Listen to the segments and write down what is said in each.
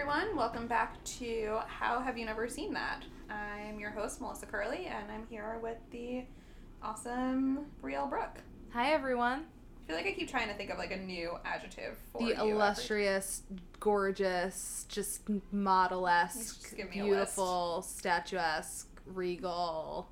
everyone. Welcome back to How Have You Never Seen That? I'm your host, Melissa Curley, and I'm here with the awesome Brielle Brooke. Hi, everyone. I feel like I keep trying to think of like a new adjective for The you every- illustrious, gorgeous, just model esque, Just give me a beautiful, statuesque, regal.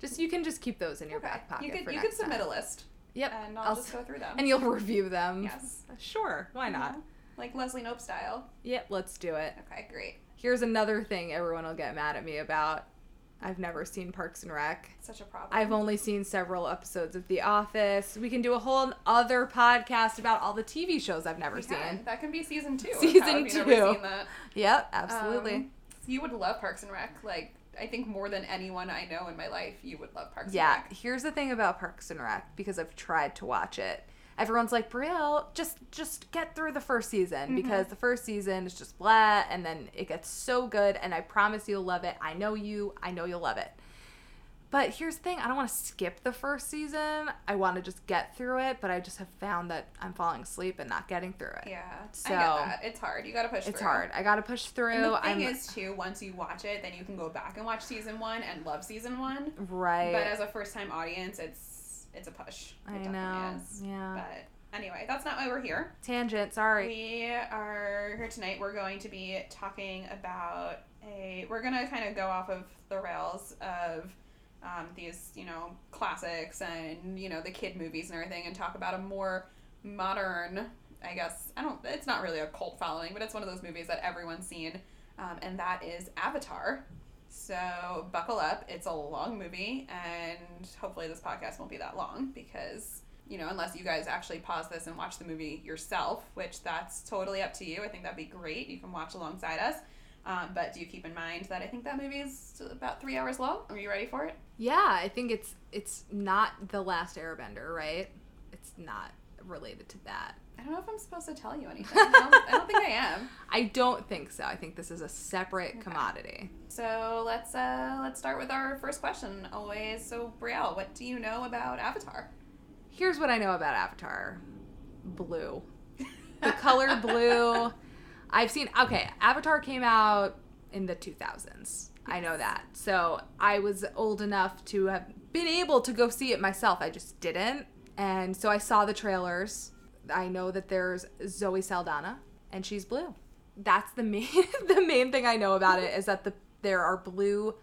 Just you can just keep those in your Okay, back pocket you could for you could submit time. a list, Yep, and I'll, I'll just go through them. and you'll review them. yes, Sure, why not? Mhm. Like Leslie Knope style. Yep, let's do it. Okay, great. Here's another thing everyone will get mad at me about. I've never seen Parks and Rec. Such a problem. I've only seen several episodes of The Office. We can do a whole other podcast about all the TV shows I've never We seen. can. That can be season two. Season two. Never Seen That? Yep, absolutely. Um, you would love Parks and Rec. Like I think more than anyone I know in my life, you would love Parks Yeah, and Rec. here's the thing about Parks and Rec because I've tried to watch it. Everyone's like, Brielle, just just get through the first season mm-hmm. because the first season is just blah, and then it gets so good, and I promise you'll love it. I know you, I know you'll love it. But here's the thing: I don't want to skip the first season. I want to just get through it, but I just have found that I'm falling asleep and not getting through it. Yeah, I So- get that. It's hard. You got to push. Through It's through. hard. I got to push through. And the thing I'm is, too, once you watch it, then you can go back and watch season one and love season one. right. But as a first time audience, it's it's a push. It I know. is. Yeah. But anyway, that's not why we're here. Tangent. Sorry. We are here tonight. We're going to be talking about a. We're gonna kind of go off of the rails of um, these, you know, classics and you know the kid movies and everything, and talk about a more modern. I guess I don't. It's not really a cult following, but it's one of those movies that everyone's seen, um, and that is Avatar. So buckle up. It's a long movie, and hopefully this podcast won't be that long because you know unless you guys actually pause this and watch the movie yourself, which that's totally up to you. I think that'd be great. You can watch alongside us. Um, but do you keep in mind that I think that movie is about three hours long. Are you ready for it? Yeah, I think it's it's not the last Airbender, right? It's not related to that. I don't know if I'm supposed to tell you anything. I don't, I don't think I am. I don't think so. I think this is a separate Okay. commodity. So let's uh, let's start with our first question. Always. So Brielle, what do you know about Avatar? Here's what I know about Avatar. Blue. The color blue. I've seen okay, Avatar came out in the 2000s. I know that. So, I was old enough to have been able to go see it myself. I just didn't. And so I saw the trailers. I know that there's Zoe Saldana and she's blue. That's the main the main thing I know about it is that the there are blue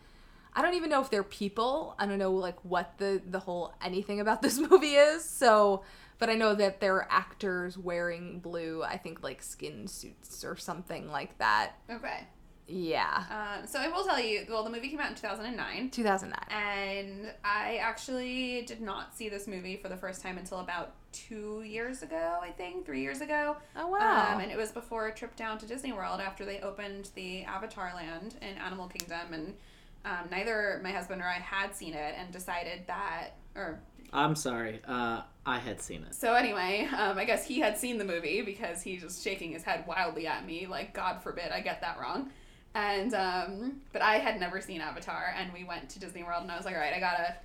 I don't even know if they're people. I don't know like what the the whole anything about this movie is. So, but I know that there are actors wearing blue. I think like skin suits or something like that. Okay. Yeah, Um, so I will tell you. Well, the movie came out in 2009. 2009. And I actually did not see this movie for the first time until about two years ago, I think, three years ago. Oh wow. Um, and it was before a trip down to Disney World after they opened the Avatar land in Animal Kingdom. And um, neither my husband or I had seen it and decided that, or I'm sorry. Uh, I had seen it. so anyway, um, I guess he had seen the movie because he's just shaking his head wildly at me, like God forbid I get that wrong. And um, but I had never seen Avatar, and we went to Disney World, and I was like, all right, I gotta,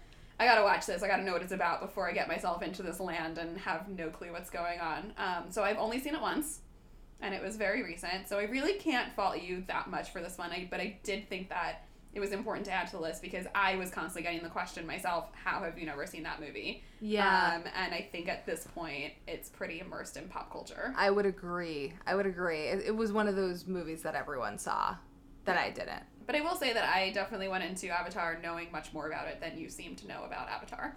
I gotta watch this. I gotta know what it's about before I get myself into this land and have no clue what's going on. Um, so I've only seen it once, and it was very recent. So I really can't fault you that much for this one. I, but I did think that it was important to add to the list because I was constantly getting the question myself, how have you never seen that movie? yeah. Um, and I think at this point, it's pretty immersed in pop culture. I would agree. I would agree. It, it was one of those movies that everyone saw that I didn't. But I will say that I definitely went into Avatar knowing much more about it than you seem to know about Avatar.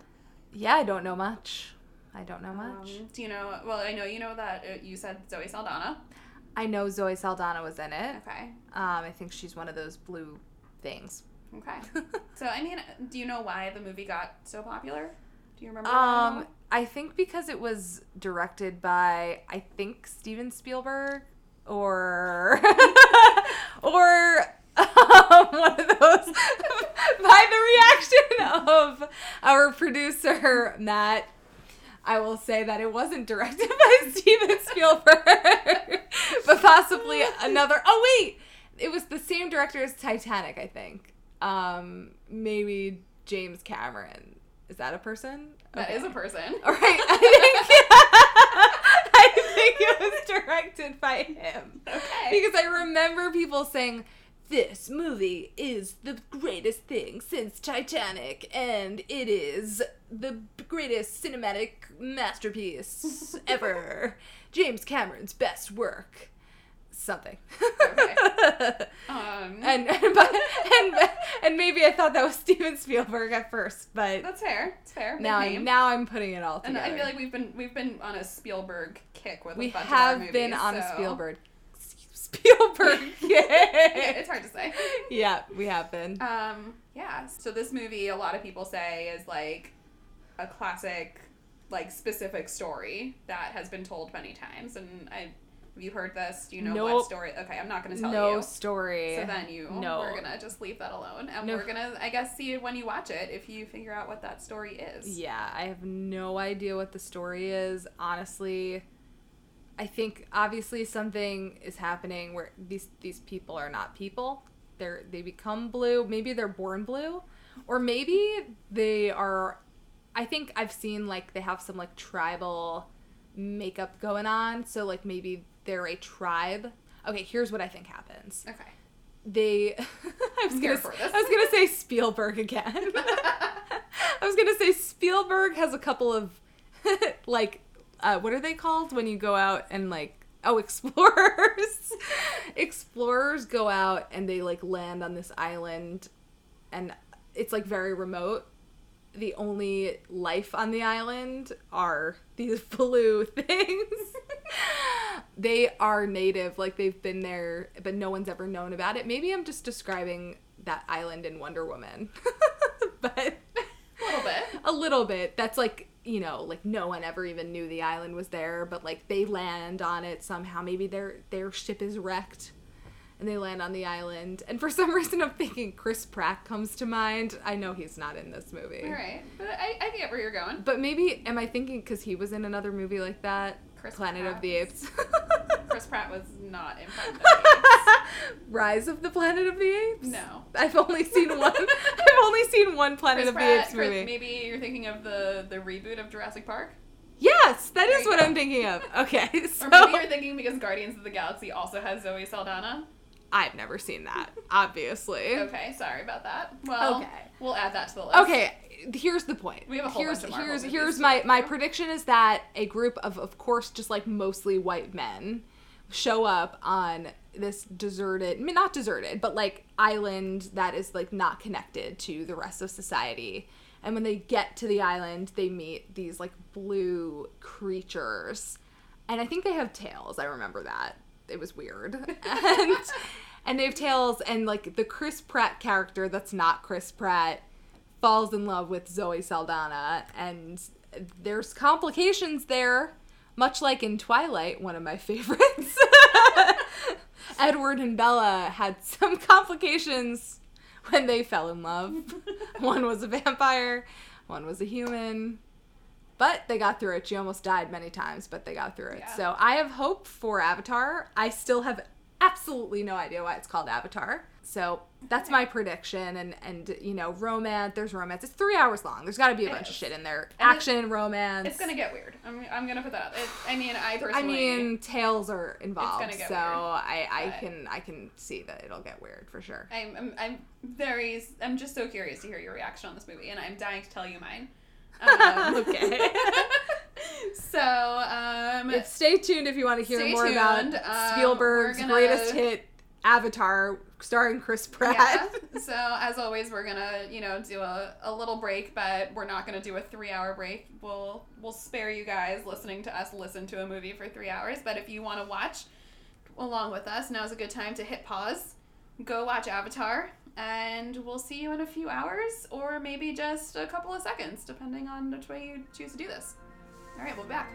Yeah, I don't know much. I don't know much. Um, do you know? Well, I know you know that uh, you said Zoe Saldana. I know Zoe Saldana was in it. Okay. Um, I think she's one of those blue things. Okay. so I mean, do you know why the movie got so popular? Do you remember? that at all? Um, I think because it was directed by I think Steven Spielberg or or um, one of those by the reaction of our producer Matt. I will say that it wasn't directed by Steven Spielberg, but possibly another. Oh wait, it was the same director as Titanic, I think. Um, maybe James Cameron. Is that a person? That Okay. is a person. All right, I think. It was directed by him. Okay. Because I remember people saying, this movie is the greatest thing since Titanic, and it is the greatest cinematic masterpiece ever. James Cameron's best work. Something. Okay. Um, and and, but, and and maybe I thought that was Steven Spielberg at first, but that's fair. It's fair. Big now name. now I'm putting it all together. and. I feel like we've been we've been on a Spielberg kick with a we bunch have of our been movies, on a so- Spielberg Spielberg yeah, it's hard to say. yeah, we have been. Um, yeah. So this movie, a lot of people say, is like a classic, like specific story that has been told many times. And I, have you heard this? Do you know what story? Okay, I'm not going to tell no you. No story. So then you, No. we're gonna just leave that alone, and No. we're gonna, I guess, see when you watch it if you figure out what that story is. Yeah, I have no idea what the story is. Honestly, I think obviously something is happening where these these people are not people. They're they become blue. Maybe they're born blue, or maybe they are. I think I've seen like they have some like tribal makeup going on. So like maybe they're a tribe. Okay, here's what I think happens. Okay. They, I was for this. I was gonna say Spielberg again. I was gonna say Spielberg has a couple of, like, uh, what are they called when you go out and like, oh, explorers. explorers go out and they like land on this island, and it's like very remote. The only life on the island are these blue things. they are native, like they've been there, but no one's ever known about it. Maybe I'm just describing that island in Wonder Woman. but A little bit. a little bit. That's like, you know, like no one ever even knew the island was there, but like they land on it somehow. Maybe their their ship is wrecked and they land on the island. And for some reason I'm thinking Chris Pratt comes to mind. I know he's not in this movie. All right, but I, I get where you're going. But maybe am I thinking cuz he was in another movie like that? Chris Planet Pratt of the Apes. Chris Pratt was not in Planet of the Apes. Rise of the Planet of the Apes? Apes. No. I've only seen one. I've only seen one Planet Chris of the Pratt, Apes Chris- movie. maybe you're thinking of the the reboot of Jurassic Park, Yes, that There is what go. I'm thinking of. Okay, so or maybe you're thinking because Guardians of the Galaxy also has Zoe Saldana. I've never seen that, obviously. Okay, sorry about that. Well, Okay. we'll add that to the list. Okay, here's the point. We have a whole here's, bunch of Marvel Here's movies here's my my prediction is that a group of of course just like mostly white men show up on this deserted, I mean, not deserted, but like island that is like not connected to the rest of society. And when they get to the island, they meet these like blue creatures. And I think they have tails. I remember that. It was weird. And and they have tails and like the Chris Pratt character that's not Chris Pratt falls in love with Zoe Saldana and there's complications there much like in Twilight, one of my favorites. Edward and Bella had some complications when they fell in love. one was a vampire, one was a human. But they got through it. She almost died many times, but they got through it. Yeah. So I have hope for Avatar. I still have absolutely no idea why it's called Avatar. So that's my prediction. And and you know, romance. There's romance. It's three hours long. There's got to be a It bunch of shit in there. And Action, romance. It's gonna get weird. I'm, I'm gonna put that out. It, I mean, I personally. I mean, tails are involved, gonna get so weird, I I can I can see that it'll get weird for sure. I'm, I'm, I'm very. I'm just so curious to hear your reaction on this movie, and I'm dying to tell you mine. Um, Okay. so, um, But stay tuned if you want to hear more about tuned. Um, Spielberg's we're gonna- greatest hit, Avatar, starring Chris Pratt. Yeah. So as always, we're gonna you know do a, a little break, but we're not gonna do a three hour break. We'll we'll spare you guys listening to us listen to a movie for three hours. But if you want to watch along with us, now's a good time to hit pause, go watch Avatar, and we'll see you in a few hours or maybe just a couple of seconds, depending on which way you choose to do this. All right, we'll be back.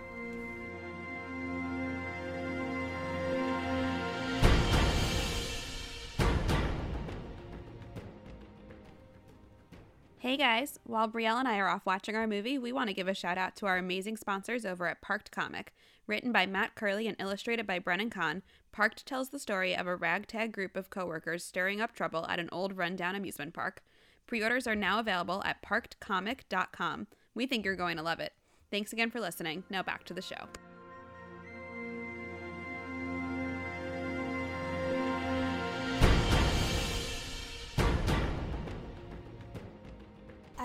Hey guys, while Brielle and I are off watching our movie, we want to give a shout out to our amazing sponsors over at Parked Comic. Written by Matt Curley and illustrated by Brennan Kahn, Parked tells the story of a ragtag group of coworkers stirring up trouble at an old rundown amusement park. Pre orders are now available at parkedcomic.com. We think you're going to love it. Thanks again for listening. Now back to the show.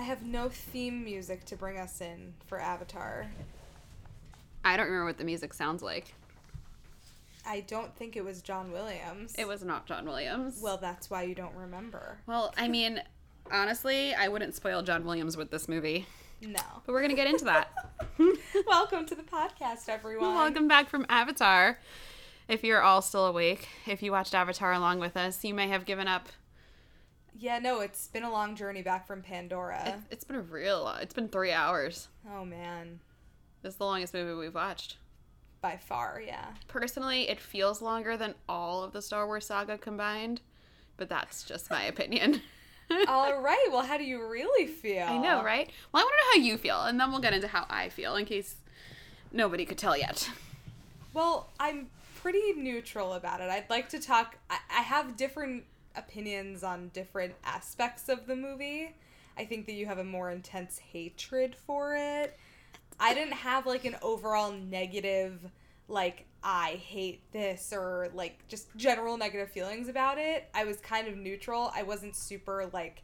Have no theme music to bring us in for Avatar. I don't remember what the music sounds like. I don't think it was John Williams. It was not John Williams. Well, that's why you don't remember. well, I mean, honestly, I wouldn't spoil John Williams with this movie, No. but we're gonna get into that. Welcome to the podcast, everyone. Welcome back from Avatar. If you're all still awake, if you watched Avatar along with us, you may have given up. Yeah, no, it's been a long journey back from Pandora. It, it's been a real. It's been three hours. oh man, This is the longest movie we've watched. by far, yeah. Personally, it feels longer than all of the Star Wars saga combined, but that's just my opinion. All right. Well, how do you really feel? I know, right? Well, I want to know how you feel, and then we'll get into how I feel in case nobody could tell yet. Well, I'm pretty neutral about it. I'd like to talk. I, I have different opinions on different aspects of the movie. I think that you have a more intense hatred for it. I didn't have like an overall negative, like, I hate this or like just general negative feelings about it. I was kind of neutral. I wasn't super like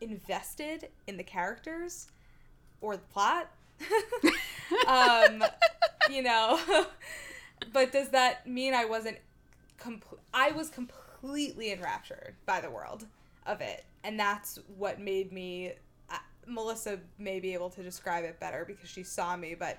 invested in the characters or the plot. um, you know, but does that mean I wasn't compl- I was completely enraptured by the world of it. And that's what made me uh, Melissa may be able to describe it better because she saw me, but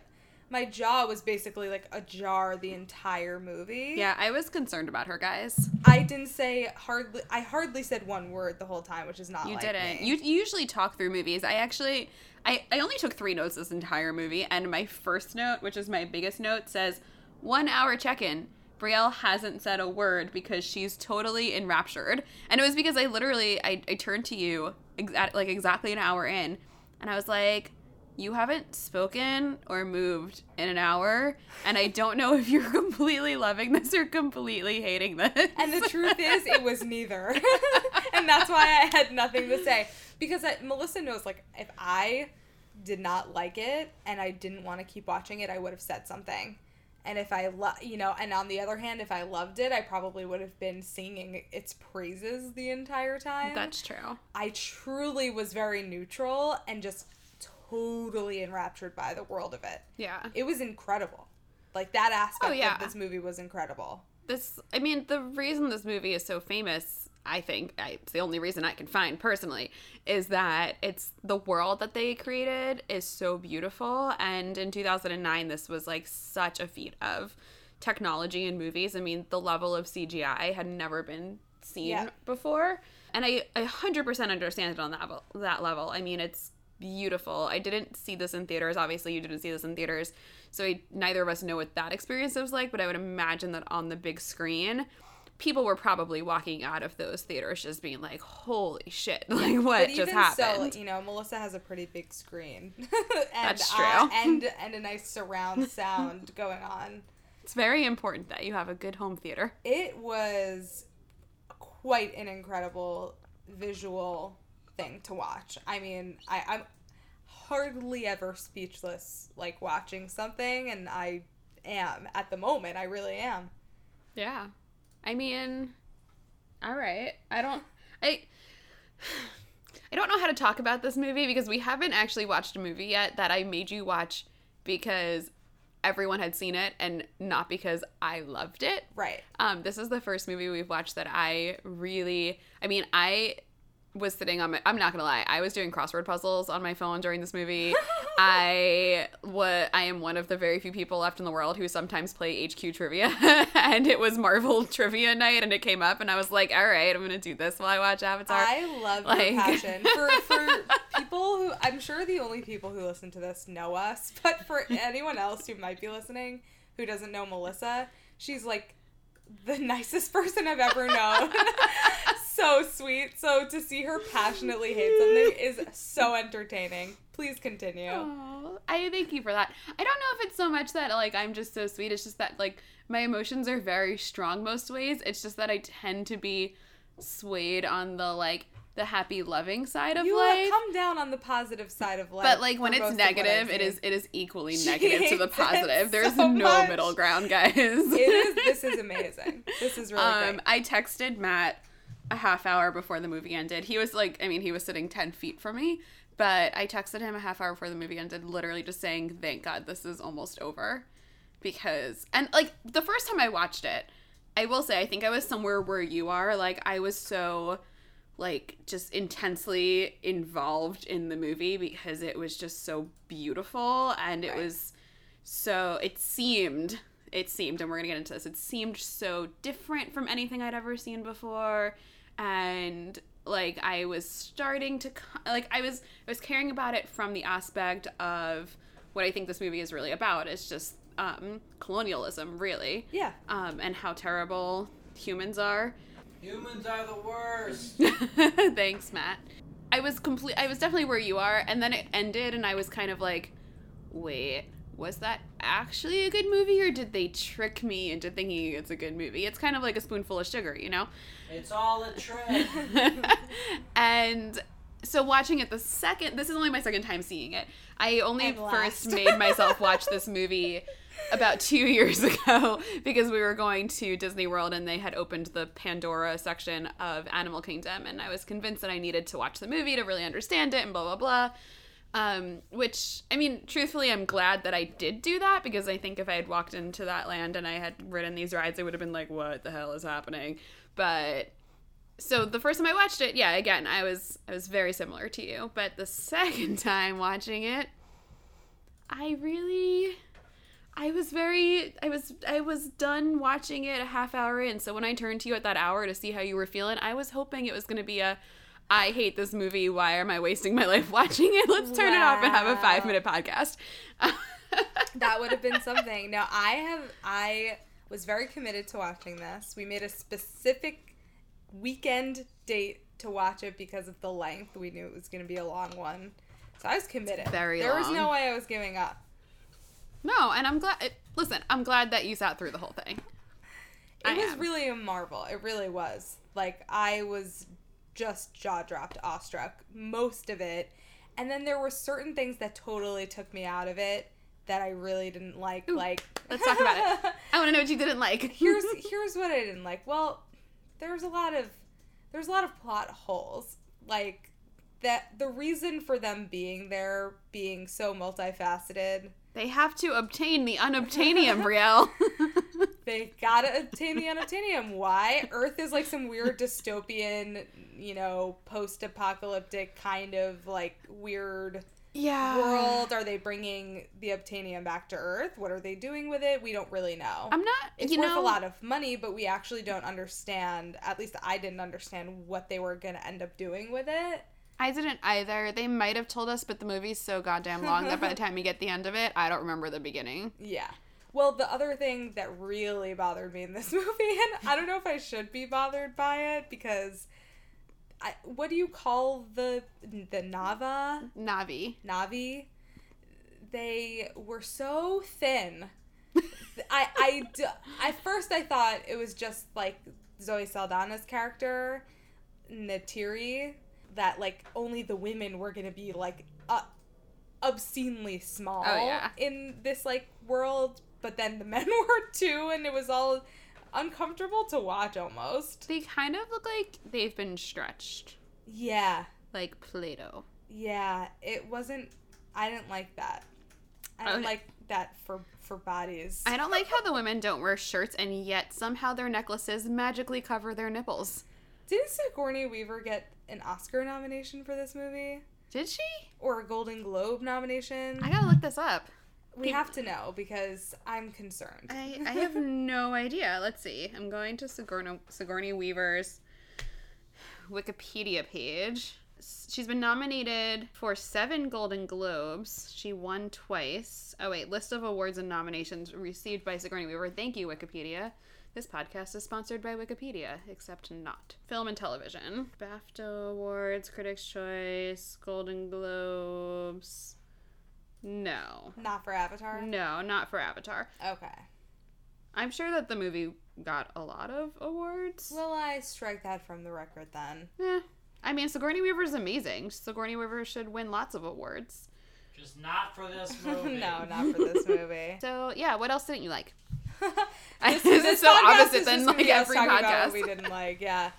my jaw was basically like ajar the entire movie. Yeah, I was concerned about her, guys. I didn't say hardly I hardly said one word the whole time, which is not You like didn't. me. You, you usually talk through movies. I actually, I, I only took three notes this entire movie, and my first note, which is my biggest note, says one hour check-in. Brielle hasn't said a word because she's totally enraptured, and it was because I literally I, I turned to you exact like exactly an hour in, and I was like, you haven't spoken or moved in an hour, and I don't know if you're completely loving this or completely hating this. And the truth is, it was neither. and that's why I had nothing to say. Because I, Melissa knows, like, if I did not like it and I didn't want to keep watching it, I would have said something. And if I love, you know, and on the other hand, if I loved it, I probably would have been singing its praises the entire time. That's true. I truly was very neutral and just totally enraptured by the world of it. Yeah. It was incredible. Like, that aspect Oh, yeah. of this movie was incredible. this i mean the reason this movie is so famous i think I, it's the only reason i can find personally is that it's the world that they created is so beautiful. And in 2009 this was like such a feat of technology in movies. I mean the level of cgi had never been seen Yeah. before. And i, I 100% understand it on that, level- that level. I mean it's beautiful. I didn't see this in theaters. Obviously you didn't see this in theaters. So I, neither of us know what that experience was like but i would imagine that on the big screen people were probably walking out of those theaters just being like holy shit like what but just happened so, you know, Melissa has a pretty big screen, and, That's uh, true. and and a nice surround sound going on. it's very important that you have a good home theater It was quite an incredible visual thing to watch. I mean, I, I'm hardly ever speechless like watching something, and I am at the moment. I really am. Yeah. I mean, all right. I don't I I don't know how to talk about this movie because we haven't actually watched a movie yet that I made you watch because everyone had seen it and not because I loved it. Right. Um, this is the first movie we've watched that I really. I mean, I was sitting on my. I'm not gonna lie. I was doing crossword puzzles on my phone during this movie. I what I am one of the very few people left in the world who sometimes play HQ trivia, and it was Marvel trivia night, and it came up, and I was like, all right, I'm gonna do this while I watch Avatar. I love Like- your passion for for people who I'm sure the only people who listen to this know us, but for anyone else who might be listening who doesn't know Melissa, she's like the nicest person I've ever known. so sweet. So to see her passionately hate something is so entertaining. Please continue. Aw, I thank you for that. I don't know if it's so much that like I'm just so sweet. It's just that like my emotions are very strong most ways. It's just that I tend to be swayed on the like the happy loving side of You uh, life. come down on the positive side of life. but like when it's most of what negative, it is it is equally negative to the positive. There's so no much. middle ground, guys. It is. This is amazing. This is really um, great. I texted Matt a half hour before the movie ended. He was like, I mean, he was sitting 10 feet from me, but I texted him a half hour before the movie ended, literally just saying, thank God this is almost over. Because, and like the first time I watched it, I will say, I think I was somewhere where you are. Like, I was so, like, just intensely involved in the movie because it was just so beautiful and it Right. was so, it seemed, it seemed, and we're gonna get into this, it seemed so different from anything I'd ever seen before. And, like, I was starting to, like, I was, I was caring about it from the aspect of what I think this movie is really about. It's just, um, colonialism, really Yeah. um, and how terrible humans are. Humans are the worst. Thanks, Matt. I was complete. I was definitely where you are, and then it ended, and I was kind of like, "Wait, was that actually a good movie, or did they trick me into thinking it's a good movie?" It's kind of like a spoonful of sugar, you know. it's all a trick. and so watching it the second this is only my second time seeing it i only And first made myself watch this movie about two years ago because we were going to disney world and they had opened the pandora section of animal kingdom. And i was convinced that i needed to watch the movie to really understand it and blah blah blah. Um, which I mean, truthfully, I'm glad that I did do that because I think if I had walked into that land and I had ridden these rides, I would have been like, "What the hell is happening?" But so the first time I watched it, yeah, again, I was I was very similar to you, but the second time watching it, I really I was very I was I was done watching it a half hour in. So when I turned to you at that hour to see how you were feeling, I was hoping it was going to be a I hate this movie. Why am I wasting my life watching it? Let's turn it off and have a 5-minute podcast. that would have been something. Now I have I was very committed to watching this. We made a specific weekend date to watch it because of the length. We knew it was going to be a long one. So I was committed. Very There was no way I was giving up. No, and I'm glad listen, I'm glad that you sat through the whole thing. It I was am. really a marvel. It really was. Like I was just jaw dropped, awestruck most of it, and then there were certain things that totally took me out of it that I really didn't like. like Let's talk about it. I want to know what you didn't like. here's here's what I didn't like. Well, there's a lot of there's a lot of plot holes. Like that the reason for them being there being so multifaceted. They have to obtain the unobtainium, Brielle. They gotta obtain the unobtainium. Why? Earth is like some weird dystopian, you know, post-apocalyptic kind of like weird yeah. world. Are they bringing the obtainium back to Earth? What are they doing with it? We don't really know. I'm not. it's worth know, a lot of money, but we actually don't understand. At least I didn't understand what they were gonna end up doing with it. I didn't either. They might have told us, but the movie's so goddamn long that by the time you get the end of it, I don't remember the beginning. Yeah. Well, the other thing that really bothered me in this movie, and I don't know if I should be bothered by it because, I, what do you call the the Nava Navi. Navi? They were so thin. I I d- at first I thought it was just like Zoe Saldana's character, Neytiri, that like only the women were gonna be like uh, obscenely small Oh, yeah. in this like world, but then the men were too, and it was all uncomfortable to watch almost. They kind of look like they've been stretched, Yeah, like Play-Doh. yeah, it wasn't. I didn't like that. I don't Okay. like that for for bodies. I don't like how the women don't wear shirts and yet somehow their necklaces magically cover their nipples. Didn't Sigourney Weaver get an Oscar nomination for this movie? Did she? Or a Golden Globe nomination? I gotta look this up. we have to know because I'm concerned. I, I have no idea. Let's see. I'm going to Sigourney, Sigourney Weaver's Wikipedia page. She's been nominated for seven Golden Globes. She won twice. Oh, wait. List of awards and nominations received by Sigourney Weaver. Thank you, Wikipedia. This podcast is sponsored by Wikipedia, except not. Film and television. BAFTA Awards, Critics' Choice, Golden Globes. No. Not for Avatar? No, not for Avatar. Okay. I'm sure that the movie got a lot of awards. Will I strike that from the record then? Eh. I mean, Sigourney Weaver is amazing. Sigourney Weaver should win lots of awards. Just not for this movie. no, not for this movie. So, yeah, what else didn't you like? This is so opposite is than, like, every podcast. we didn't like. Yeah.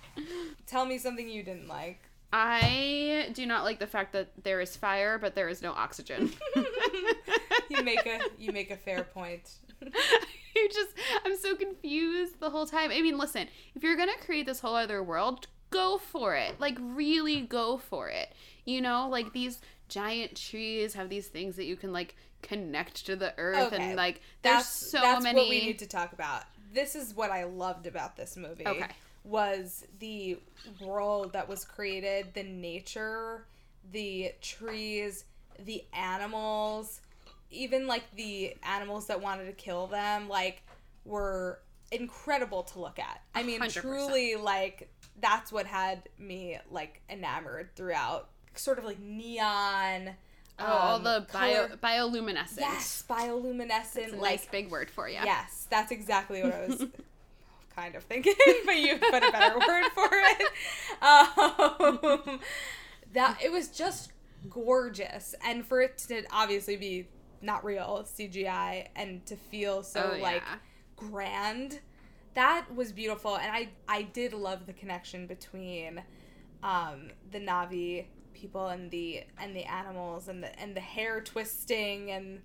Tell me something you didn't like. I do not like the fact that there is fire, but there is no oxygen. You make a you make a fair point. you just I'm so confused the whole time. I mean, listen, if you're gonna create this whole other world, go for it. Like really go for it. You know, like these giant trees have these things that you can like connect to the earth Okay. and like there's That's so that's many what we need to talk about. This is what I loved about this movie. Okay. Was the world that was created, the nature, the trees, the animals, even like the animals that wanted to kill them, like were incredible to look at. I mean, 100%. truly, like that's what had me like enamored throughout. Sort of like neon. Oh, all um, the bio color- bioluminescence. Yes, bioluminescent. It's a like nice big word for you. Yes, that's exactly what I was kind of thinking, but you put a better word for it. Um, that it was just gorgeous, and for it to obviously be not real CGI and to feel so Oh, like yeah. grand, that was beautiful, and I I did love the connection between um, the Navi people and the and the animals and the and the hair twisting and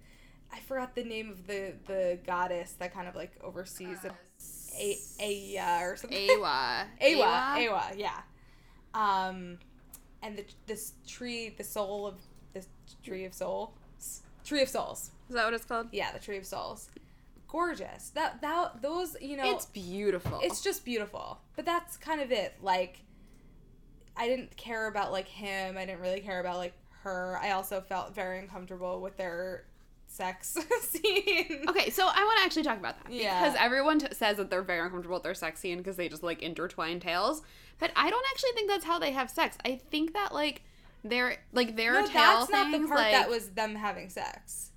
I forgot the name of the the goddess that kind of like oversees it. A- Aya or something. Awa. Awa. Awa. Yeah. Um, and the this tree, the soul of this tree of soul, tree of souls. Is that what it's called? Yeah, the tree of souls. Gorgeous. That that those you know It's beautiful. it's just beautiful. But that's kind of it. Like I didn't care about like him. I didn't really care about like her. I also felt very uncomfortable with their sex scene. Okay, so I want to actually talk about that Yeah. because everyone t- says that they're very uncomfortable with their sex scene because they just like intertwine tails, but I don't actually think that's how they have sex. I think that like their like their No, tail that's not the part like, that was them having sex.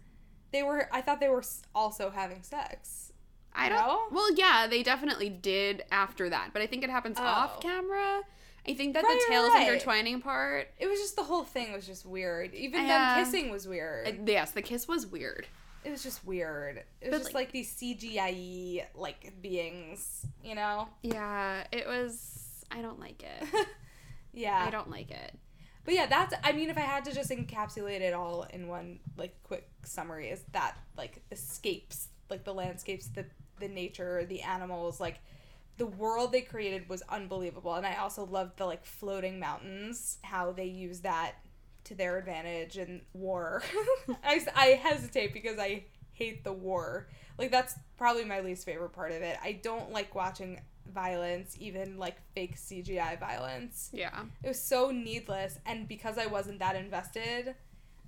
They were. I thought they were also having sex. I don't. No? Well, yeah, they definitely did after that, but I think it happens oh. off Oh. camera. I think that Right, the tails right. intertwining part. It was just the whole thing was just weird. Even Yeah. them kissing was weird. uh, yes, the kiss was weird. it was just weird. It was But, just like- like, these CGI like beings, you know? Yeah, it was. I don't like it. yeah. I don't like it. But yeah, that's I mean if I had to just encapsulate it all in one like quick summary is that like escapes like the landscapes, the the nature, the animals, like the world they created was unbelievable and I also loved the like floating mountains, how they use that to their advantage in war. I, I hesitate because I hate the war. Like that's probably my least favorite part of it. I don't like watching violence, even like fake CGI violence Yeah. it was so needless and because i wasn't that invested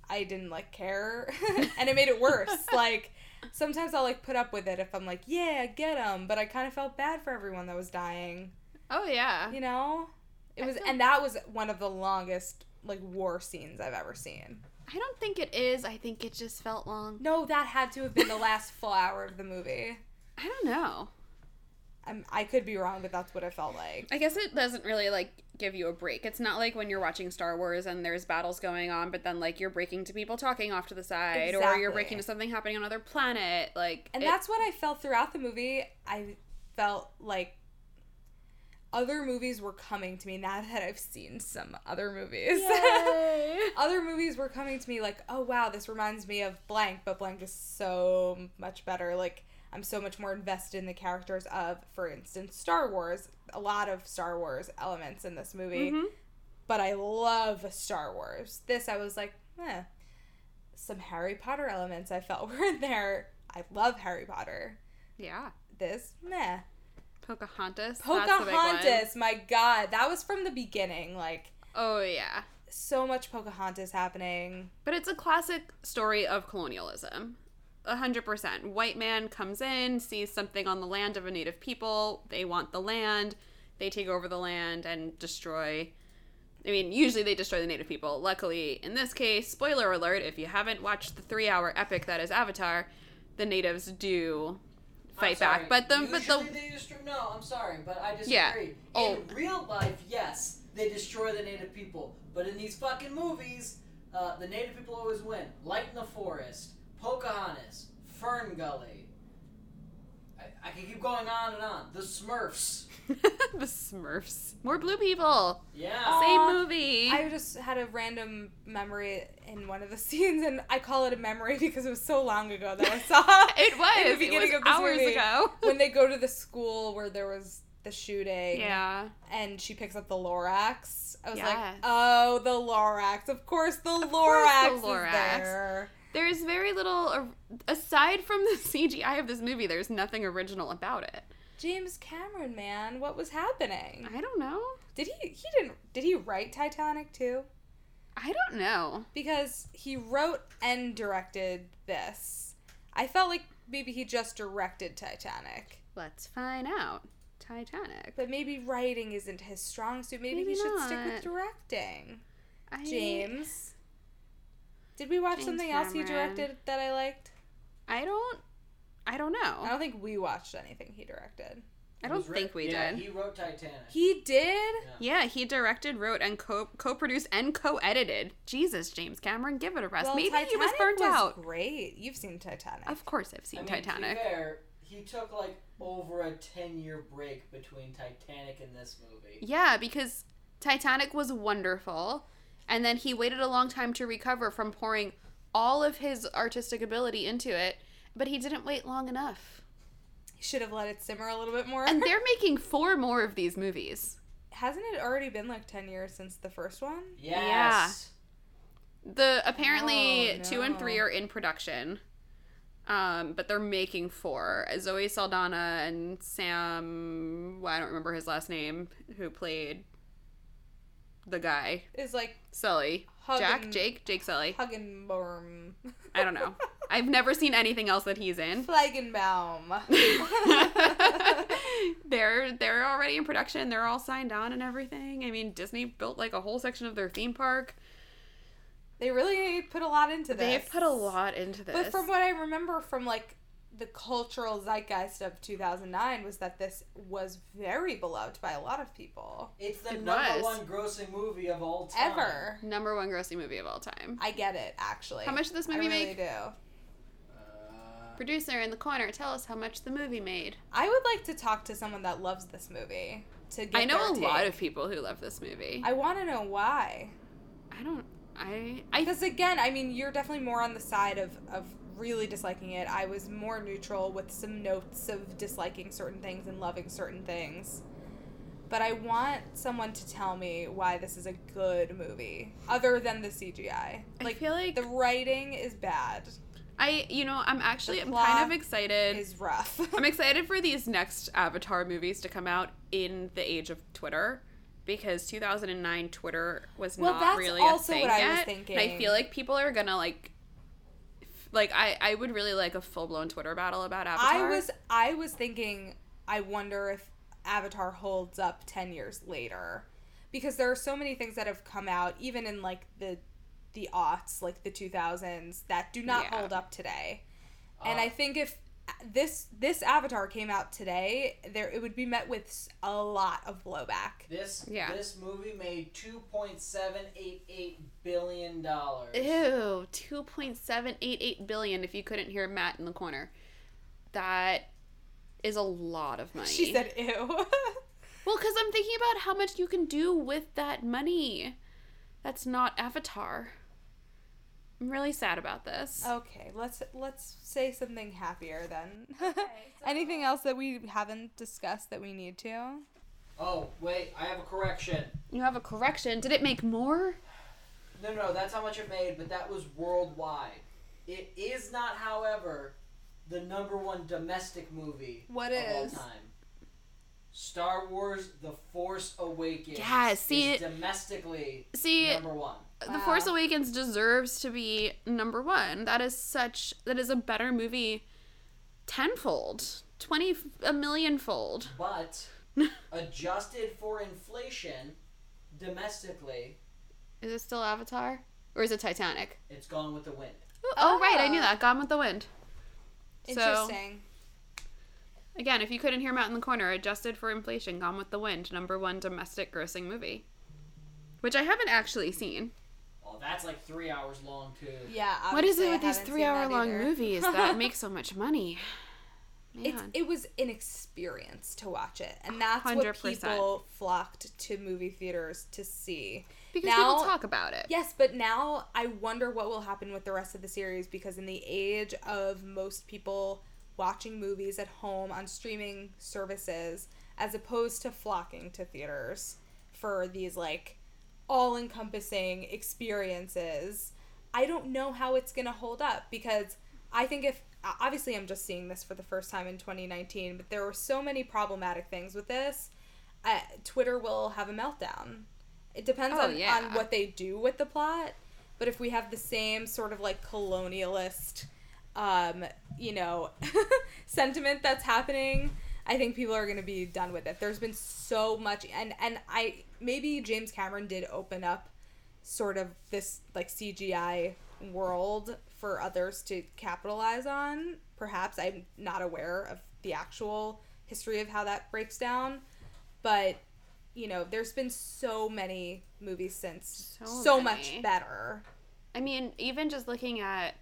i didn't like care and it made it worse like sometimes i'll like put up with it if i'm like yeah get them. but i kind of felt bad for everyone that was dying Oh yeah. you know it I was and that was one of the longest like war scenes i've ever seen I don't think it is. I think it just felt long. no that had to have been the last full hour of the movie I don't know. I'm, i could be wrong but that's what it felt like I guess it doesn't really like give you a break. It's not like when you're watching Star Wars and there's battles going on, but then like you're breaking to people talking off to the side, or you're breaking to something happening on another planet. Like, And it- that's what I felt throughout the movie. I felt like other movies were coming to me now that I've seen some other movies. other movies were coming to me like, oh wow, this reminds me of blank, but blank is so much better. Like, I'm so much more invested in the characters of, for instance, Star Wars. A lot of Star Wars elements in this movie. Mhm. But I love Star Wars. This, I was like, eh. Some Harry Potter elements I felt were in there. I love Harry Potter yeah, this meh. Pocahontas. that's the big one. Pocahontas, my god, that was from the beginning. Like Oh yeah, so much Pocahontas happening. but it's a classic story of colonialism. A hundred percent. White man comes in, sees something on the land of a native people. They want the land. They take over the land and destroy. I mean, usually they destroy the native people. Luckily, in this case, spoiler alert: if you haven't watched the three-hour epic that is Avatar, the natives do fight back. But the but Usually the they destroy. No, I'm sorry, but I disagree. Yeah. Oh. In real life, yes, they destroy the native people, but in these fucking movies, uh, the native people always win. Light in the Forest, Pocahontas, Fern Gully. I, I can keep going on and on. The Smurfs. the Smurfs. More blue people. Yeah. Same Aw, movie. I just had a random memory in one of the scenes, and I call it a memory because it was so long ago that I saw it was. in the it was of this hours movie. ago. when they go to the school where there was the shooting. yeah. And she picks up the Lorax. I was like, Yes. oh, the Lorax. Of course, the course the Lorax Lorax. is there. There's very little, aside from the CGI of this movie, there's nothing original about it. James Cameron, man, what was happening? I don't know. Did he? He didn't. Did he write Titanic too? I don't know. Because he wrote and directed this. I felt like maybe he just directed Titanic. Let's find out. Titanic. But maybe writing isn't his strong suit. Maybe, Maybe he should stick with directing. I, James. Did we watch James something else he directed that I liked? I don't. I don't know. I don't think we watched anything he directed. I don't was writ- think we yeah, did. He wrote Titanic. He did? Yeah, he directed, wrote, and co co-produced and co-edited. Jesus, James Cameron, give it a rest. Well, Maybe he was Titanic burnt out. Great. You've seen Titanic. Of course, I've seen I mean, Titanic. To be fair, he took like over a ten-year break between Titanic and this movie. Yeah, because Titanic was wonderful, and then he waited a long time to recover from pouring all of his artistic ability into it, but he didn't wait long enough. He should have let it simmer a little bit more. And they're making four more of these movies. Hasn't it already been like 10 years since the first one? Yes. The apparently two and three are in production. Um, but they're making four. Zoe Saldana and Sam, well, I don't remember his last name, who played the guy. Is like Sully. Hug Jack? Jake? Jake Sully. Huggenborm. I don't know. I've never seen anything else that he's in. Flagenbaum. they're they're already in production. They're all signed on and everything. I mean, Disney built like a whole section of their theme park. they really put a lot into this. They've put a lot into this. But from what I remember from like the cultural zeitgeist of 2009 was that this was very beloved by a lot of people. It's the It number was. one grossing movie of all time. Ever. number one grossing movie of all time. I get it, actually. How much did this I movie really make? do. Uh, Producer in the corner, tell us how much the movie made. I would like to talk to someone that loves this movie to get I know a their lot of people who love this movie. I want to know why. I don't. I. I. Because again, I mean, you're definitely more on the side of of really disliking it. I was more neutral with some notes of disliking certain things and loving certain things. But I want someone to tell me why this is a good movie, other than the CGI. I Like feel like the writing is bad, I. You know, I'm actually. I'm kind of excited. is rough. I'm excited for these next Avatar movies to come out in the age of Twitter. Because 2009 Twitter was Well, not really a thing what I was yet. thinking. And I feel like people are gonna like, like I I would really like a full blown Twitter battle about Avatar. I was I was thinking I wonder if Avatar holds up 10 years later because there are so many things that have come out even in like the the aughts like the 2000s that do not Yeah. hold up today. And Uh, I think if this this Avatar came out today, there it would be met with a lot of blowback. this Yeah. this movie made two point seven eight eight billion dollars. Ew, 2.788 billion if you couldn't hear Matt in the corner. That is a lot of money. She said ew. Well, because I'm thinking about how much you can do with that money. That's not Avatar. I'm really sad about this. okay, let's let's say something happier then. Anything else that we haven't discussed that we need to? Oh wait, I have a correction. You have a correction. Did it make more? No, no, that's how much it made, but that was worldwide. It is not, however, the number one domestic movie What of is? all time. Star Wars: The Force Awakens. Yeah, see- is domestically See, number one. The Force Awakens deserves to be number one. That is such. That is a better movie tenfold, 20, a millionfold. But adjusted for inflation, domestically, Is it still Avatar? Or is it Titanic? it's Gone with the Wind. Oh, oh, right, I knew Ah. that. Gone with the Wind. So, Interesting. again, if you couldn't hear him out in the corner, adjusted for inflation, Gone with the Wind, number one domestic grossing movie. Which I haven't actually seen. Oh, that's like three hours long too. yeah. what is it with these three-hour-long movies that make so much money? it's Man. it was an experience to watch it, and that's what 100%. people flocked to movie theaters to see. because now- people talk about it. Yes, but now I wonder what will happen with the rest of the series because in the age of most people watching movies at home on streaming services as opposed to flocking to theaters for these like all-encompassing experiences, I don't know how it's going to hold up because I think if obviously I'm just seeing this for the first time in 2019, but there were so many problematic things with this. Uh, Twitter will have a meltdown. It depends Oh, on, yeah. on what they do with the plot. But if we have the same sort of like colonialist, um, you know, sentiment that's happening, I think people are going to be done with it. There's been so much, and and I maybe James Cameron did open up sort of this like CGI world for others to capitalize on. Perhaps I'm not aware of the actual history of how that breaks down, but you know, there's been so many movies since So so, much better. I mean, even just looking at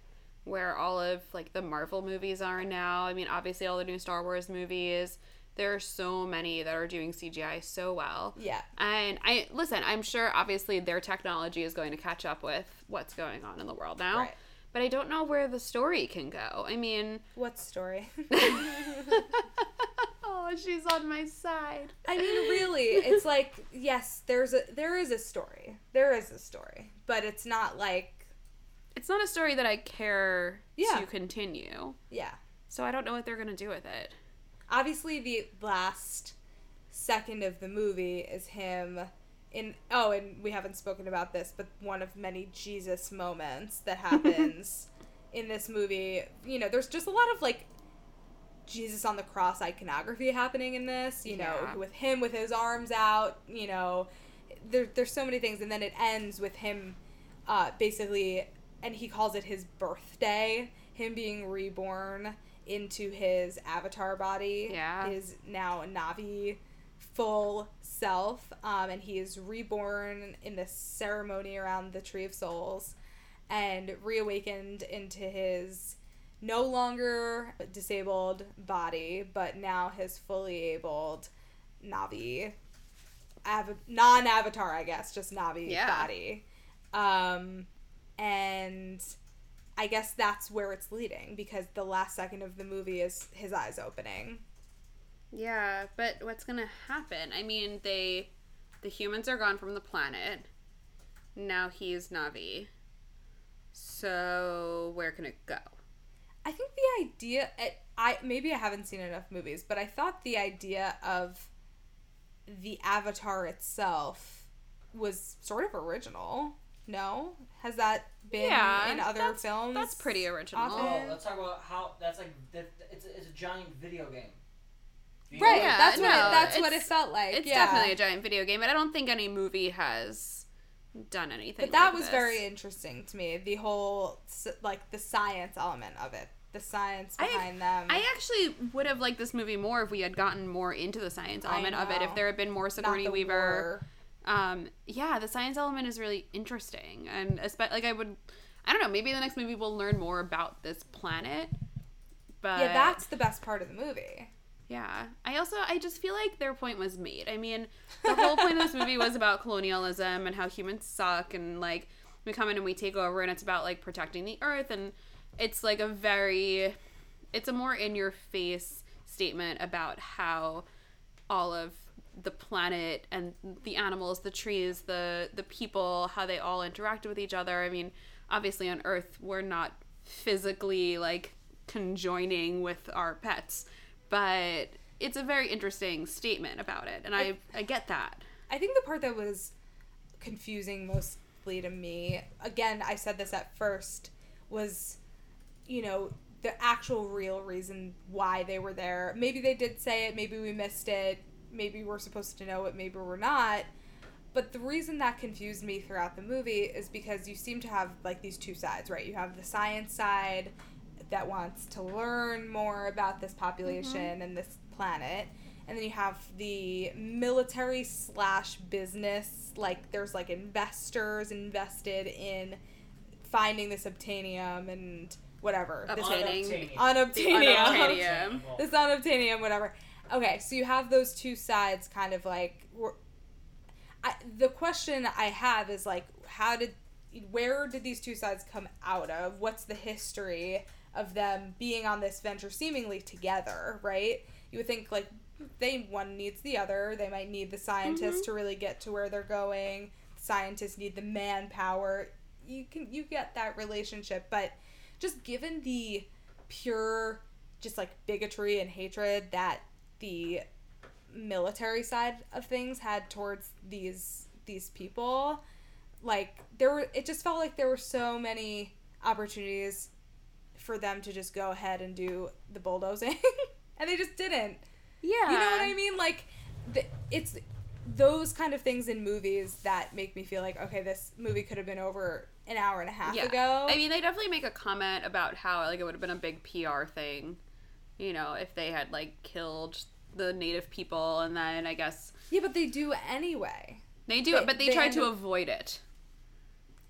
where all of like the Marvel movies are now. I mean, obviously all the new Star Wars movies. There are so many that are doing CGI so well. Yeah. And I listen, I'm sure obviously their technology is going to catch up with what's going on in the world now. Right. But I don't know where the story can go. I mean, What story? oh, she's on my side. I mean, really, it's like yes, there's a there is a story. There is a story, but it's not like It's not a story that I care Yeah. to continue. yeah. So I don't know what they're going to do with it. Obviously, the last second of the movie is him in oh, and we haven't spoken about this, but one of many Jesus moments that happens in this movie. You know, there's just a lot of like Jesus on the cross iconography happening in this, you know, Yeah. with him with his arms out, you know, there, there's so many things. And then it ends with him uh, basically, and he calls it his birthday, him being reborn into his avatar body, Yeah. his now a Na'vi full self. Um, and he is reborn in this ceremony around the Tree of Souls and reawakened into his no longer disabled body, but now his fully abled Na'vi, av- non-avatar, I guess, just Na'vi Yeah. body. Um, and I guess that's where it's leading because the last second of the movie is his eyes opening. Yeah, but what's gonna happen? I mean, they, the humans are gone from the planet. Now he's Na'vi. So where can it go? I think the idea, I, I maybe I haven't seen enough movies, but I thought the idea of the avatar itself was sort of original. No, has that been Yeah, in other that's- films? that's pretty original. often? Oh, let's talk about how that's like that, it's a, it's a giant video game. Video Right. Yeah, that's what it, that's what it felt like. It's yeah. definitely a giant video game, but I don't think any movie has done anything. But that like was this. very interesting to me. The whole like the science element of it, the science I- behind them. I actually would have liked this movie more if we had gotten more into the science element of it. If there had been more Not Sigourney Weaver. war. Um yeah the science element is really interesting and especially like i would i don't know maybe the next movie we'll learn more about this planet but Yeah, that's the best part of the movie. yeah i also i just feel like their point was made i mean the whole point of this movie was about colonialism and how humans suck and like we come in and we take over and it's about like protecting the earth and it's like a very it's a more in your face statement about how all of the planet and the animals, the trees, the the people, how they all interact with each other. I mean, obviously on Earth we're not physically like conjoining with our pets, but it's a very interesting statement about it, and I I get that. I think the part that was confusing mostly to me, again, I said this at first, was, you know, the actual real reason why they were there. Maybe they did say it, maybe we missed it, maybe we're supposed to know it, maybe we're not. But the reason that confused me throughout the movie is because you seem to have like these two sides, right? You have the science side that wants to learn more about this population mm-hmm. and this planet. And then you have the military slash business, like there's like investors invested in finding this obtanium and whatever. This Obtaining. Unobtainium. unobtainium. Unobtainium. this unobtainium, whatever. Okay, so you have those two sides kind of like. I, the question I have is like, how did, where did these two sides come out of? What's the history of them being on this venture seemingly together, right? You would think like they one needs the other. They might need the scientists mm-hmm. to really get to where they're going. Scientists need the manpower. You can you get that relationship, but just given the pure just like bigotry and hatred that the military side of things had towards these these people. Like there were it just felt like there were so many opportunities for them to just go ahead and do the bulldozing and they just didn't. Yeah. you know what i mean? Like the, it's those kind of things in movies that make me feel like okay this movie could have been over an hour and a half Yeah. ago. I mean, they definitely make a comment about how like it would have been a big PR thing, you know, if they had like killed the native people, and then I guess yeah but they do anyway they do They- it, but they, they try to up- avoid it.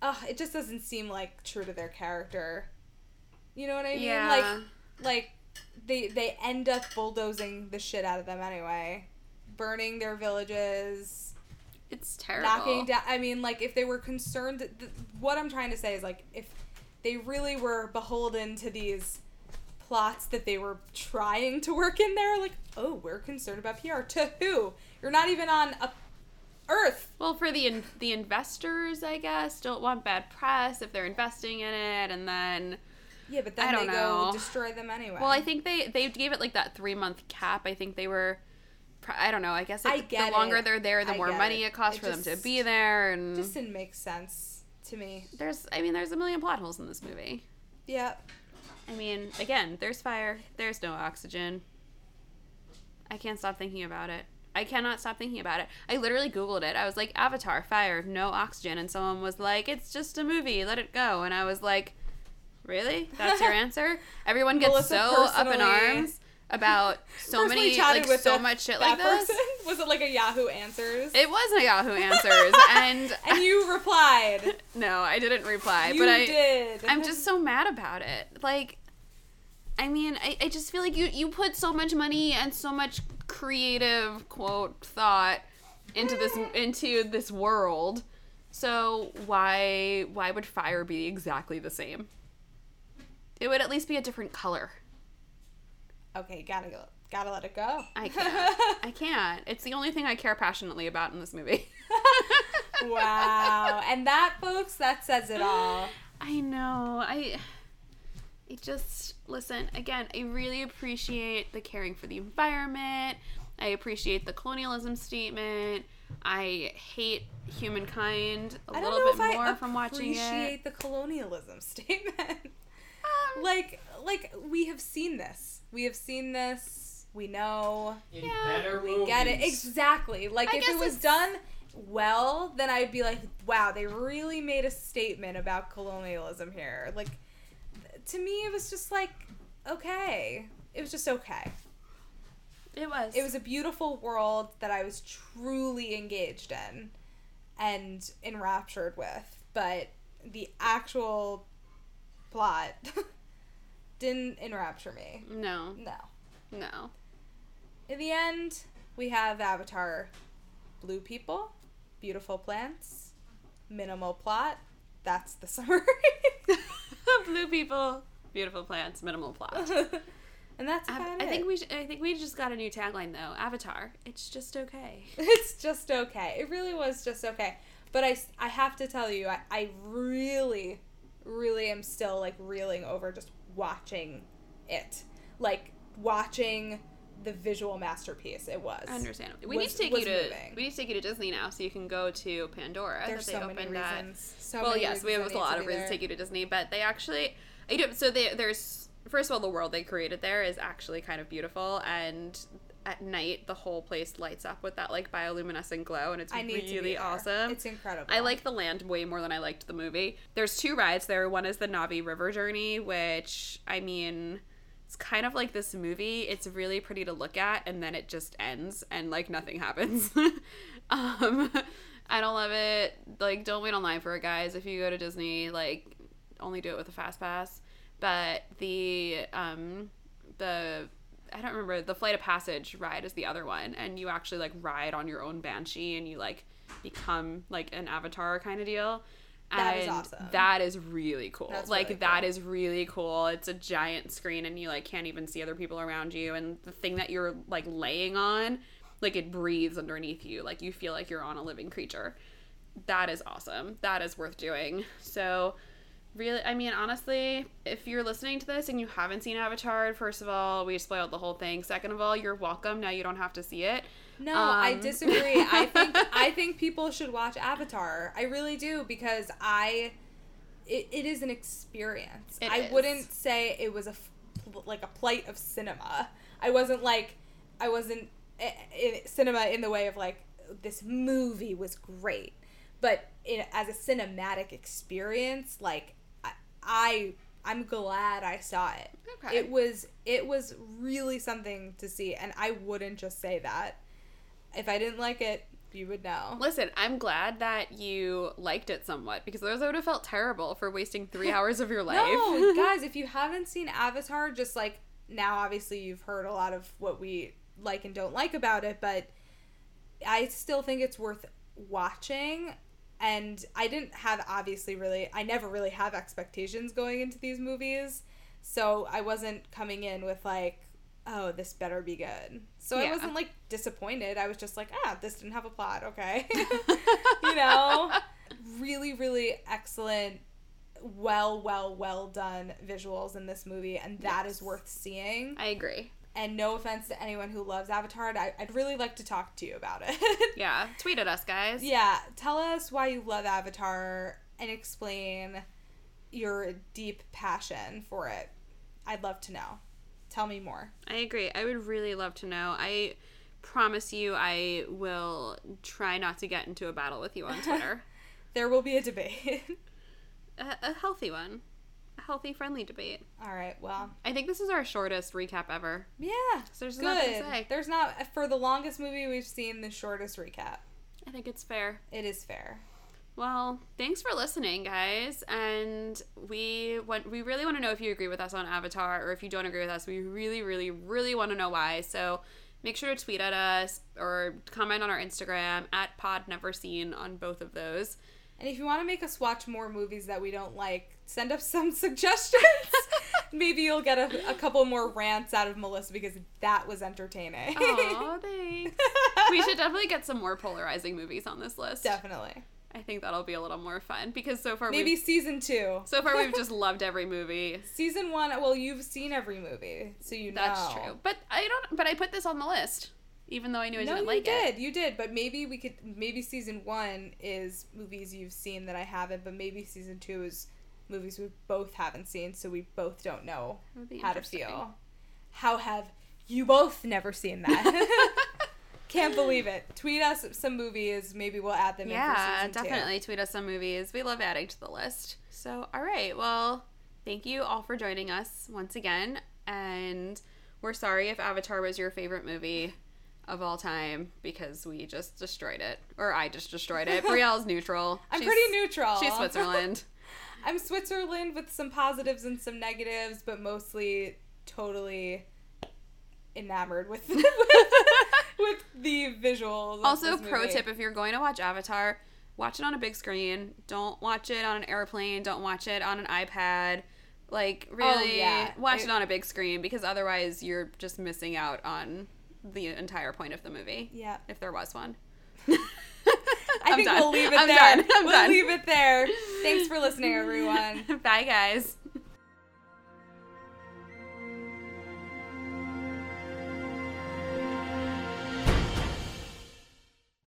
Ugh, it just doesn't seem like true to their character. You know what I mean? Yeah. Like, like they they end up bulldozing the shit out of them anyway, burning their villages, It's terrible. knocking down. I mean, like if they were concerned, th- what I'm trying to say is like if they really were beholden to these plots that they were trying to work in there, like oh, we're concerned about PR. To who? You're not even on a Earth. Well, for the in- the investors, I guess, don't want bad press if they're investing in it, and then Yeah, but then I don't they know. go destroy them anyway. well, I think they they gave it like that three month cap. I think they were. I don't know. I guess it, I the longer it. they're there, the I more money it. it costs It for them to be there, and just didn't make sense to me. there's. I mean, there's a million plot holes in this movie. Yeah. I mean, again, there's fire. There's no oxygen. I can't stop thinking about it. I cannot stop thinking about it. I literally Googled it. I was like, Avatar, fire, no oxygen. And someone was like, it's just a movie, let it go. And I was like, really? That's your answer? Everyone gets Melissa so up in arms about so many, like, with so much shit like this. person? Was it like a Yahoo Answers? It was a Yahoo Answers. and and you replied. no, I didn't reply. you but I, did. I'm just so mad about it. Like, I mean, I, I just feel like you, you put so much money and so much creative quote thought into this into this world. So why why would fire be exactly the same? It would at least be a different color. Okay. Gotta go. Gotta let it go. I can't. I can't. It's the only thing I care passionately about in this movie. wow. And that, folks, that says it all. I know. I it just listen, again, I really appreciate the caring for the environment. I appreciate the colonialism statement. I hate humankind a I little bit more I from watching it. appreciate the colonialism statement. Um, like, like we have seen this. We have seen this. We know. In Yeah, better We movies. get it exactly. Like I if it was it's- done well, then I'd be like, wow, they really made a statement about colonialism here. Like to me, it was just like okay. It was just okay. It was. It was a beautiful world that I was truly engaged in and enraptured with, but the actual plot didn't enrapture me. no, No. no. In the end, we have Avatar blue people, beautiful plants, minimal plot. That's the summary. Blue people, beautiful plants, minimal plot. and that's Av- I think we should, I think we just got a new tagline though. Avatar. It's just okay. it's just okay. It really was just okay. But I, I have to tell you, I, I really, really am still like reeling over just watching it. Like watching the visual masterpiece it was. Understandably. We Was- need to take you to moving. we need to take you to Disney now so you can go to Pandora. There's so many opened at- reasons. So well, many yes, we have a lot of reasons to take you to Disney, but they actually, I do. So they, there's first of all, the world they created there is actually kind of beautiful, and at night the whole place lights up with that like bioluminescent glow, and it's really awesome. It's incredible. I like the land way more than I liked the movie. There's two rides there. One is the Na'vi River Journey, which I mean, it's kind of like this movie. It's really pretty to look at, and then it just ends, and like nothing happens. um, I don't love it. Like, don't wait online for it, guys. If you go to Disney, like, only do it with a fast pass. but the um the I don't remember the Flight of Passage ride is the other one, and you actually like ride on your own banshee, and you like become like an avatar kind of deal. That is and awesome. That is really cool. That's like really cool. is really cool. It's a giant screen, and you like can't even see other people around you, and the thing that you're like laying on, like it breathes underneath you, like you feel like you're on a living creature. That is awesome. That is worth doing. So really i mean honestly if you're listening to this and you haven't seen avatar first of all we spoiled the whole thing second of all you're welcome now you don't have to see it No, I Um, disagree. I think I think people should watch Avatar. I really do because I it, it is an experience. It I is. wouldn't say it was a like a plight of cinema. I wasn't like I wasn't in cinema in the way of like this movie was great, but in, as a cinematic experience, like I, I'm glad I saw it. Okay. It was it was really something to see, and I wouldn't just say that. If I didn't like it, you would know. listen i'm glad that you liked it somewhat because otherwise i would have felt terrible for wasting three hours of your life No, guys, if you haven't seen Avatar, just like now, obviously you've heard a lot of what we like and don't like about it, but I still think it's worth watching. And I didn't have obviously really, I never really have expectations going into these movies, so I wasn't coming in with like, oh, this better be good. So I wasn't like disappointed. I was just like, ah, this didn't have a plot. Okay, you know, really, really excellent well, well, well done visuals in this movie, and that is Yes. worth seeing. i agree And no offense to anyone who loves Avatar, I, I'd really like to talk to you about it. yeah tweet at us guys yeah, tell us why you love Avatar and explain your deep passion for it. I'd love to know. Tell me more. I agree. I would really love to know. I promise you, I will try not to get into a battle with you on Twitter. There will be a debate. a, a healthy one, healthy, friendly debate. All right, well, I think this is our shortest recap ever. yeah, So there's nothing good. to say. There's not, for the longest movie we've seen, the shortest recap. I think it's fair. It is fair. Well, thanks for listening, guys. And we want we really want to know if you agree with us on Avatar or if you don't agree with us. We really, really, really want to know why. So make sure to tweet at us or comment on our Instagram at Pod Never Seen on both of those. And if you want to make us watch more movies that we don't like, send us some suggestions. Maybe you'll get a, a couple more rants out of Melissa because that was entertaining. Oh, thanks. we should definitely get some more polarizing movies on this list. Definitely. I think that'll be a little more fun because so far Maybe season two. so far we've just loved every movie. season one. Well, you've seen every movie, so you know. That's true. But I don't. But I put this on the list, even though I knew I No, didn't like did. it. You did. You did. But maybe we could. Maybe season one is movies you've seen that I haven't. But maybe season two is movies we both haven't seen, so we both don't know That would be how to feel. How have you both never seen that? Can't believe it. Tweet us some movies. Maybe we'll add them Yeah, season two. definitely tweet us some movies. We love adding to the list. So, all right. Well, thank you all for joining us once again. And we're sorry if Avatar was your favorite movie of all time because we just destroyed it. Or I just destroyed it. Brielle's neutral. I'm She's- pretty neutral. She's Switzerland. I'm Switzerland with some positives and some negatives, but mostly totally enamored with with, with the visuals. also, pro movie. tip if you're going to watch Avatar, watch it on a big screen. Don't watch it on an airplane. Don't watch it on an iPad. Like, oh, really, Oh, yeah. watch It- it on a big screen because otherwise you're just missing out on the entire point of the movie. Yeah. If there was one. I think done. we'll leave it I'm there. done. I'm we'll done. leave it there. Thanks for listening, everyone. Bye, guys.